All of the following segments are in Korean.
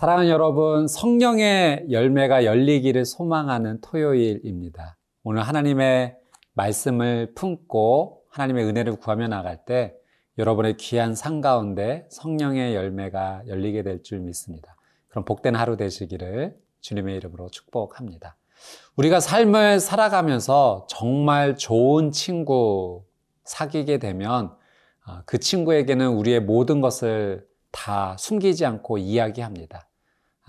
사랑하는 여러분, 성령의 열매가 열리기를 소망하는 토요일입니다. 오늘 하나님의 말씀을 품고 하나님의 은혜를 구하며 나갈 때 여러분의 귀한 상 가운데 성령의 열매가 열리게 될 줄 믿습니다. 그럼 복된 하루 되시기를 주님의 이름으로 축복합니다. 우리가 삶을 살아가면서 정말 좋은 친구 사귀게 되면 아, 그 친구에게는 우리의 모든 것을 다 숨기지 않고 이야기합니다.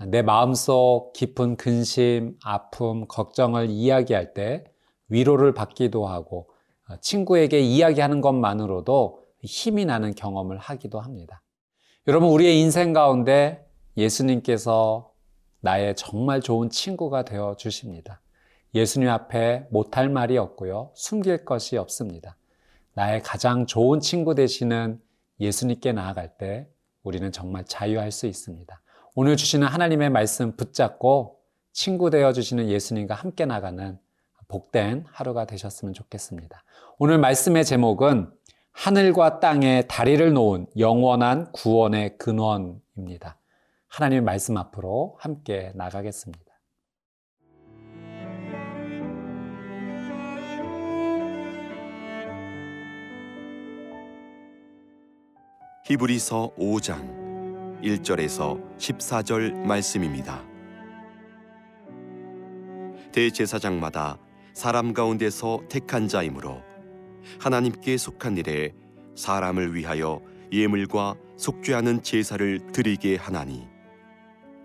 내 마음속 깊은 근심, 아픔, 걱정을 이야기할 때 위로를 받기도 하고 어, 친구에게 이야기하는 것만으로도 힘이 나는 경험을 하기도 합니다. 여러분, 우리의 인생 가운데 예수님께서 나의 정말 좋은 친구가 되어 주십니다. 예수님 앞에 못할 말이 없고요. 숨길 것이 없습니다. 나의 가장 좋은 친구 되시는 예수님께 나아갈 때 우리는 정말 자유할 수 있습니다. 오늘 주시는 하나님의 말씀 붙잡고 친구 되어 주시는 예수님과 함께 나가는 복된 하루가 되셨으면 좋겠습니다. 오늘 말씀의 제목은 하늘과 땅에 다리를 놓은 영원한 구원의 근원입니다. 하나님의 말씀 앞으로 함께 나가겠습니다. 히브리서 5장 1절에서 14절 말씀입니다. 대제사장마다 사람 가운데서 택한 자이므로 하나님께 속한 일에 사람을 위하여 예물과 속죄하는 제사를 드리게 하나니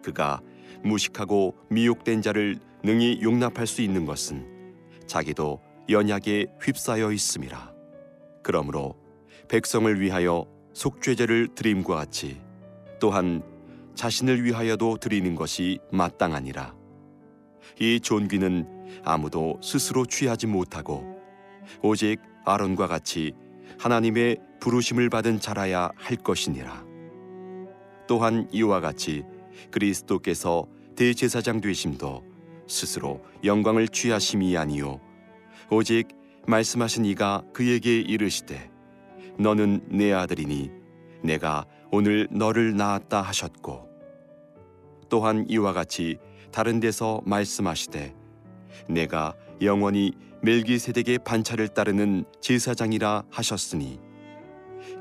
그가 무식하고 미혹된 자를 능히 용납할 수 있는 것은 자기도 연약에 휩싸여 있음이라 그러므로 백성을 위하여 속죄제를 드림과 같이 또한 자신을 위하여도 드리는 것이 마땅하니라. 이 존귀는 아무도 스스로 취하지 못하고 오직 아론과 같이 하나님의 부르심을 받은 자라야 할 것이니라. 또한 이와 같이 그리스도께서 대제사장 되심도 스스로 영광을 취하심이 아니요 오직 말씀하신 이가 그에게 이르시되 너는 내 아들이니 내가 오늘 너를 낳았다 하셨고 또한 이와 같이 다른 데서 말씀하시되 내가 영원히 멜기세덱의 반차를 따르는 제사장이라 하셨으니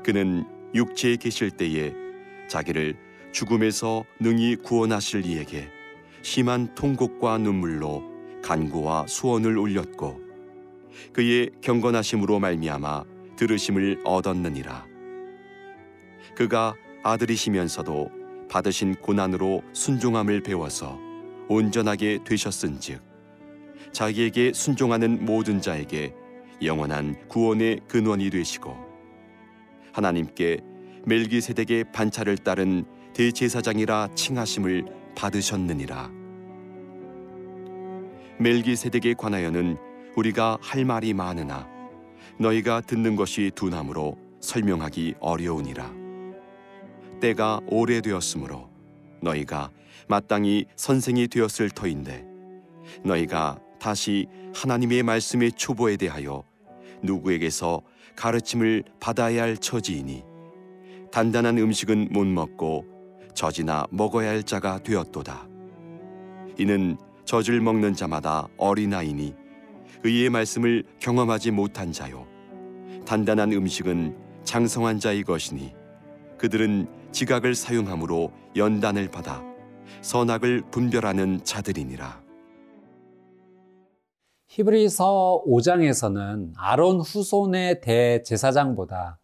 그는 육체에 계실 때에 자기를 죽음에서 능히 구원하실 이에게 심한 통곡과 눈물로 간구와 수원을 올렸고 그의 경건하심으로 말미암아 들으심을 얻었느니라. 그가 아들이시면서도 받으신 고난으로 순종함을 배워서 온전하게 되셨은즉 자기에게 순종하는 모든 자에게 영원한 구원의 근원이 되시고 하나님께 멜기세덱의 반차를 따른 대제사장이라 칭하심을 받으셨느니라. 멜기세덱에 관하여는 우리가 할 말이 많으나 너희가 듣는 것이 두나무로 설명하기 어려우니라. 때가 오래되었으므로 너희가 마땅히 선생이 되었을 터인데 너희가 다시 하나님의 말씀의 초보에 대하여 누구에게서 가르침을 받아야 할 처지이니 단단한 음식은 못 먹고 젖이나 먹어야 할 자가 되었도다. 이는 젖을 먹는 자마다 어린아이니 의의 말씀을 경험하지 못한 자요 단단한 음식은 장성한 자의 것이니 그들은 지각을 사용함으로 연단을 받아 선악을 분별하는 자들이니라. 히브리서 5장에서는 아론 후손의 대제사장보다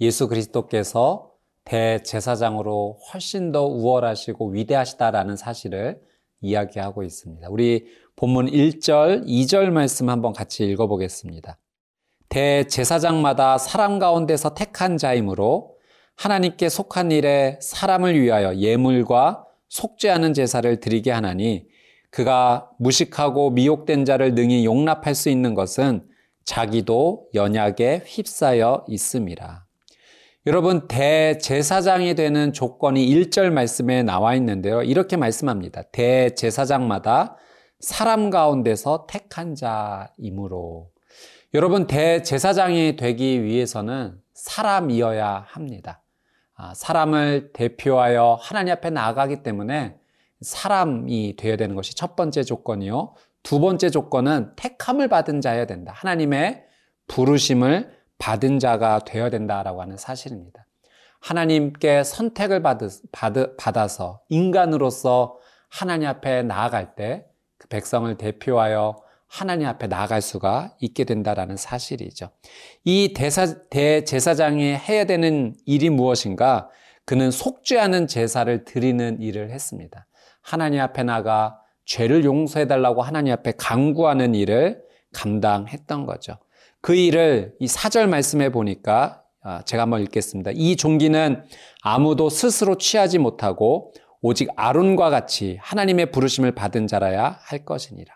예수 그리스도께서 대제사장으로 훨씬 더 우월하시고 위대하시다라는 사실을 이야기하고 있습니다. 우리 본문 1절, 2절 말씀 한번 같이 읽어보겠습니다. 대제사장마다 사람 가운데서 택한 자이므로 하나님께 속한 일에 사람을 위하여 예물과 속죄하는 제사를 드리게 하나니 그가 무식하고 미혹된 자를 능히 용납할 수 있는 것은 자기도 연약에 휩싸여 있음이라. 여러분, 대제사장이 되는 조건이 1절 말씀에 나와 있는데요. 이렇게 말씀합니다. 대제사장마다 사람 가운데서 택한 자이므로. 여러분, 대제사장이 되기 위해서는 사람이어야 합니다. 아, 사람을 대표하여 하나님 앞에 나아가기 때문에 사람이 되어야 되는 것이 첫 번째 조건이요. 두 번째 조건은 택함을 받은 자여야 된다. 하나님의 부르심을 받은 자가 되어야 된다라고 하는 사실입니다. 하나님께 선택을 받아서 인간으로서 하나님 앞에 나아갈 때 그 백성을 대표하여 하나님 앞에 나아갈 수가 있게 된다라는 사실이죠. 이 대사, 대제사장이 해야 되는 일이 무엇인가? 그는 속죄하는 제사를 드리는 일을 했습니다. 하나님 앞에 나가 죄를 용서해달라고 하나님 앞에 강구하는 일을 감당했던 거죠. 그 일을 이 사절 말씀에 보니까 아, 제가 한번 읽겠습니다. 이 종기는 아무도 스스로 취하지 못하고 오직 아론과 같이 하나님의 부르심을 받은 자라야 할 것이니라.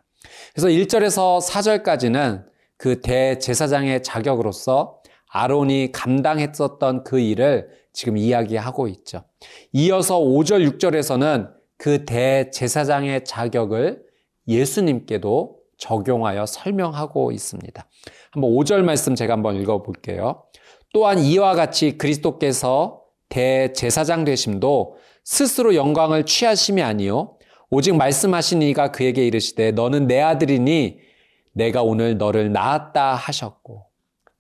그래서 1절에서 4절까지는 그 대제사장의 자격으로서 아론이 감당했었던 그 일을 지금 이야기하고 있죠. 이어서 5절, 6절에서는 그 대제사장의 자격을 예수님께도 적용하여 설명하고 있습니다. 한번 5절 말씀 제가 한번 읽어 볼게요. 또한 이와 같이 그리스도께서 대제사장 되심도 스스로 영광을 취하심이 아니요 오직 말씀하신 이가 그에게 이르시되 너는 내 아들이니 내가 오늘 너를 낳았다 하셨고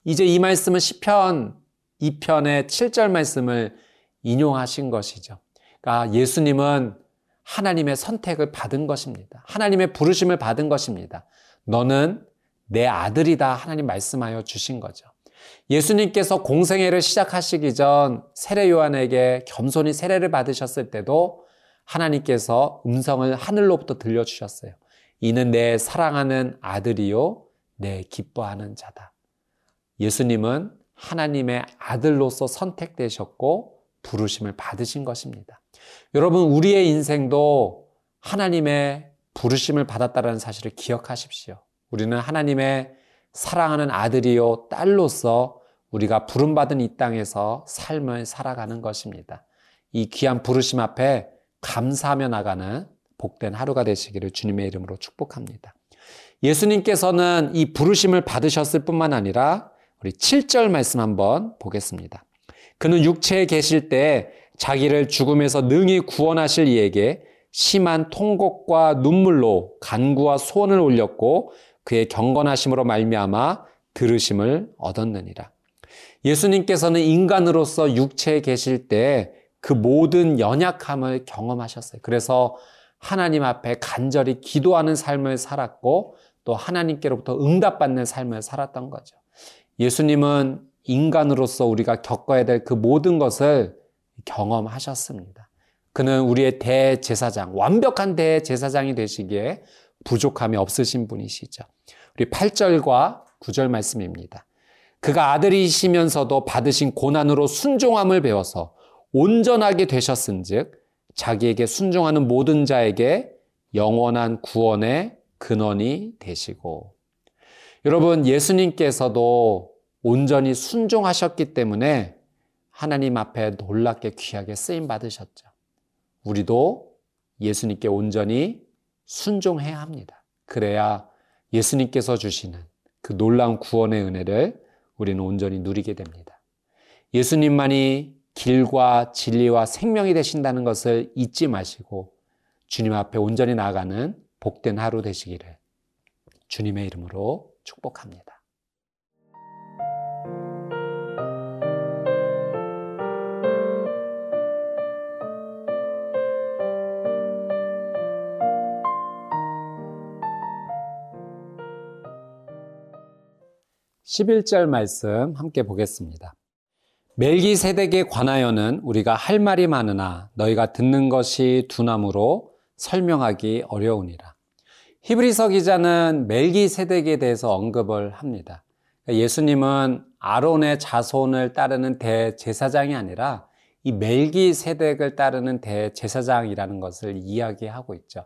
이제 이 말씀은 시편 2편의 7절 말씀을 인용하신 것이죠. 그러니까 예수님은 하나님의 선택을 받은 것입니다. 하나님의 부르심을 받은 것입니다. 너는 내 아들이다 하나님 말씀하여 주신 거죠. 예수님께서 공생애를 시작하시기 전 세례 요한에게 겸손히 세례를 받으셨을 때도 하나님께서 음성을 하늘로부터 들려주셨어요. 이는 내 사랑하는 아들이요, 내 기뻐하는 자다. 예수님은 하나님의 아들로서 선택되셨고 부르심을 받으신 것입니다. 여러분, 우리의 인생도 하나님의 부르심을 받았다는 사실을 기억하십시오. 우리는 하나님의 사랑하는 아들이요, 딸로서 우리가 부름받은 이 땅에서 삶을 살아가는 것입니다. 이 귀한 부르심 앞에 감사하며 나가는 복된 하루가 되시기를 주님의 이름으로 축복합니다. 예수님께서는 이 부르심을 받으셨을 뿐만 아니라 우리 7절 말씀 한번 보겠습니다. 그는 육체에 계실 때 자기를 죽음에서 능히 구원하실 이에게 심한 통곡과 눈물로 간구와 소원을 올렸고 그의 경건하심으로 말미암아 들으심을 얻었느니라. 예수님께서는 인간으로서 육체에 계실 때 그 모든 연약함을 경험하셨어요. 그래서 하나님 앞에 간절히 기도하는 삶을 살았고 또 하나님께로부터 응답받는 삶을 살았던 거죠. 예수님은 인간으로서 우리가 겪어야 될 그 모든 것을 경험하셨습니다. 그는 우리의 대제사장, 완벽한 대제사장이 되시기에 부족함이 없으신 분이시죠. 우리 8절과 9절 말씀입니다. 그가 아들이시면서도 받으신 고난으로 순종함을 배워서 온전하게 되셨은즉 자기에게 순종하는 모든 자에게 영원한 구원의 근원이 되시고 여러분 예수님께서도 온전히 순종하셨기 때문에 하나님 앞에 놀랍게 귀하게 쓰임 받으셨죠. 우리도 예수님께 온전히 순종해야 합니다. 그래야 예수님께서 주시는 그 놀라운 구원의 은혜를 우리는 온전히 누리게 됩니다. 예수님만이 길과 진리와 생명이 되신다는 것을 잊지 마시고 주님 앞에 온전히 나아가는 복된 하루 되시기를 주님의 이름으로 축복합니다. 11절 말씀 함께 보겠습니다. 멜기세덱에 관하여는 우리가 할 말이 많으나 너희가 듣는 것이 두나무로 설명하기 어려우니라. 히브리서 기자는 멜기세덱에 대해서 언급을 합니다. 예수님은 아론의 자손을 따르는 대제사장이 아니라 이 멜기세덱을 따르는 대제사장이라는 것을 이야기하고 있죠.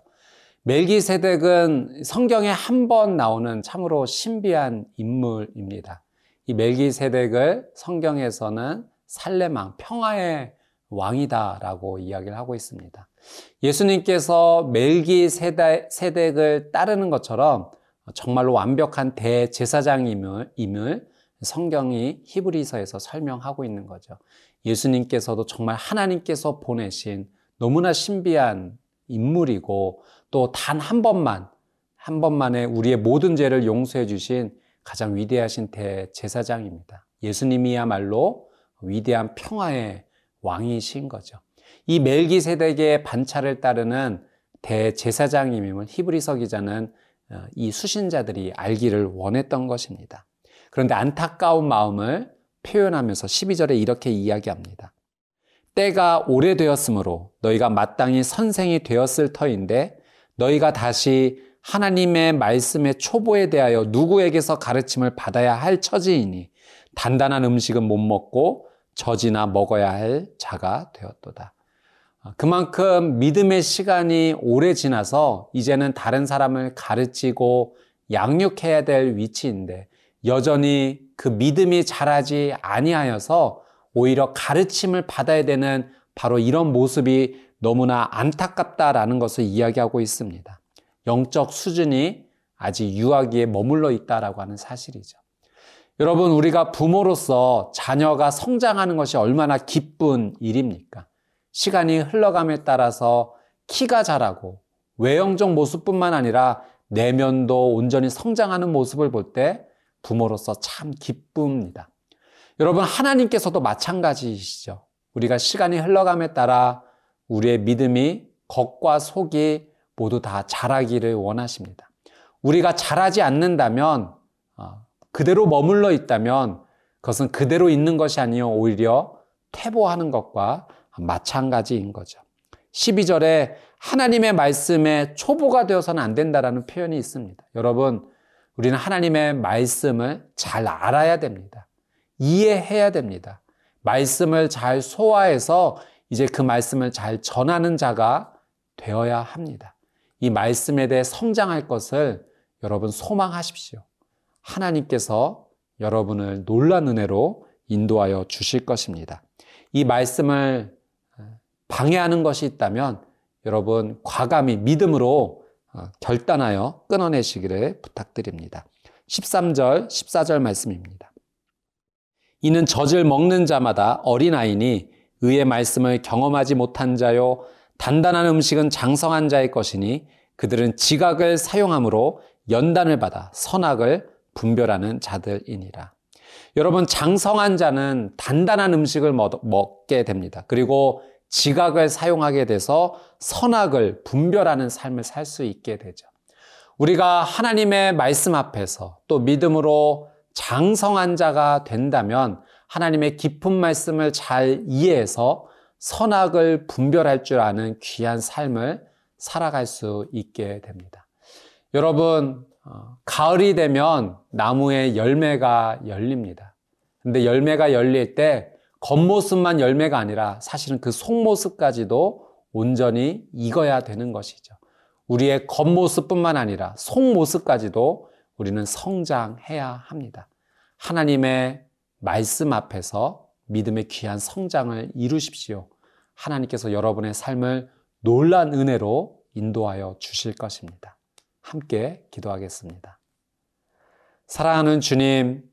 멜기세덱은 성경에 한 번 나오는 참으로 신비한 인물입니다. 이 멜기세덱을 성경에서는 살레망, 평화의 왕이다라고 이야기를 하고 있습니다. 예수님께서 멜기세덱을 따르는 것처럼 정말로 완벽한 대제사장임을 성경이 히브리서에서 설명하고 있는 거죠. 예수님께서도 정말 하나님께서 보내신 너무나 신비한 인물이고 또 단 한 번만 한 번만에 우리의 모든 죄를 용서해 주신 가장 위대하신 대제사장입니다. 예수님이야말로 위대한 평화의 왕이신 거죠. 이 멜기세덱의 반차를 따르는 대제사장임임을 히브리서 기자는 어, 이 수신자들이 알기를 원했던 것입니다. 그런데 안타까운 마음을 표현하면서 12절에 이렇게 이야기합니다. 때가 오래되었으므로 너희가 마땅히 선생이 되었을 터인데 너희가 다시 하나님의 말씀의 초보에 대하여 누구에게서 가르침을 받아야 할 처지이니 단단한 음식은 못 먹고 젖이나 먹어야 할 자가 되었도다. 그만큼 믿음의 시간이 오래 지나서 이제는 다른 사람을 가르치고 양육해야 될 위치인데 여전히 그 믿음이 자라지 아니하여서 오히려 가르침을 받아야 되는 바로 이런 모습이 너무나 안타깝다라는 것을 이야기하고 있습니다. 영적 수준이 아직 유아기에 머물러 있다라고 하는 사실이죠. 여러분, 우리가 부모로서 자녀가 성장하는 것이 얼마나 기쁜 일입니까? 시간이 흘러감에 따라서 키가 자라고 외형적 모습뿐만 아니라 내면도 온전히 성장하는 모습을 볼 때 부모로서 참 기쁩니다. 여러분, 하나님께서도 마찬가지시죠. 우리가 시간이 흘러감에 따라 우리의 믿음이 겉과 속이 모두 다 자라기를 원하십니다. 우리가 자라지 않는다면, 어, 그대로 머물러 있다면 그것은 그대로 있는 것이 아니요 오히려 퇴보하는 것과 마찬가지인 거죠. 12절에 하나님의 말씀에 초보가 되어서는 안 된다라는 표현이 있습니다. 여러분, 우리는 하나님의 말씀을 잘 알아야 됩니다. 이해해야 됩니다. 말씀을 잘 소화해서 이제 그 말씀을 잘 전하는 자가 되어야 합니다. 이 말씀에 대해 성장할 것을 여러분 소망하십시오. 하나님께서 여러분을 놀란 은혜로 인도하여 주실 것입니다. 이 말씀을 방해하는 것이 있다면 여러분 과감히 믿음으로 어, 결단하여 끊어내시기를 부탁드립니다. 13절, 14절 말씀입니다. 이는 젖을 먹는 자마다 어린아이니 의의 말씀을 경험하지 못한 자요 단단한 음식은 장성한 자의 것이니 그들은 지각을 사용함으로 연단을 받아 선악을 분별하는 자들이니라. 여러분 장성한 자는 단단한 음식을 먹게 됩니다. 그리고 지각을 사용하게 돼서 선악을 분별하는 삶을 살 수 있게 되죠. 우리가 하나님의 말씀 앞에서 또 믿음으로 장성한 자가 된다면 하나님의 깊은 말씀을 잘 이해해서 선악을 분별할 줄 아는 귀한 삶을 살아갈 수 있게 됩니다. 여러분, 어, 가을이 되면 나무에 열매가 열립니다. 근데 열매가 열릴 때 겉모습만 열매가 아니라 사실은 그 속모습까지도 온전히 익어야 되는 것이죠. 우리의 겉모습뿐만 아니라 속모습까지도 우리는 성장해야 합니다. 하나님의 말씀 앞에서 믿음의 귀한 성장을 이루십시오. 하나님께서 여러분의 삶을 놀란 은혜로 인도하여 주실 것입니다. 함께 기도하겠습니다. 사랑하는 주님,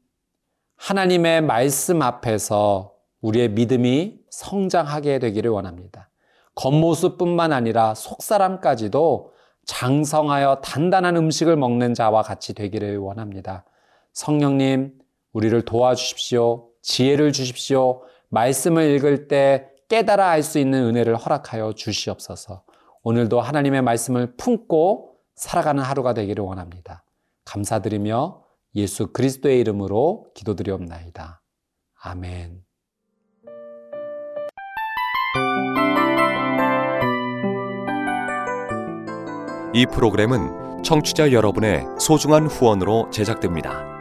하나님의 말씀 앞에서 우리의 믿음이 성장하게 되기를 원합니다. 겉모습뿐만 아니라 속사람까지도 장성하여 단단한 음식을 먹는 자와 같이 되기를 원합니다. 성령님, 우리를 도와주십시오. 지혜를 주십시오. 말씀을 읽을 때 깨달아 알 수 있는 은혜를 허락하여 주시옵소서. 오늘도 하나님의 말씀을 품고 살아가는 하루가 되기를 원합니다. 감사드리며 예수 그리스도의 이름으로 기도드리옵나이다. 아멘. 이 프로그램은 청취자 여러분의 소중한 후원으로 제작됩니다.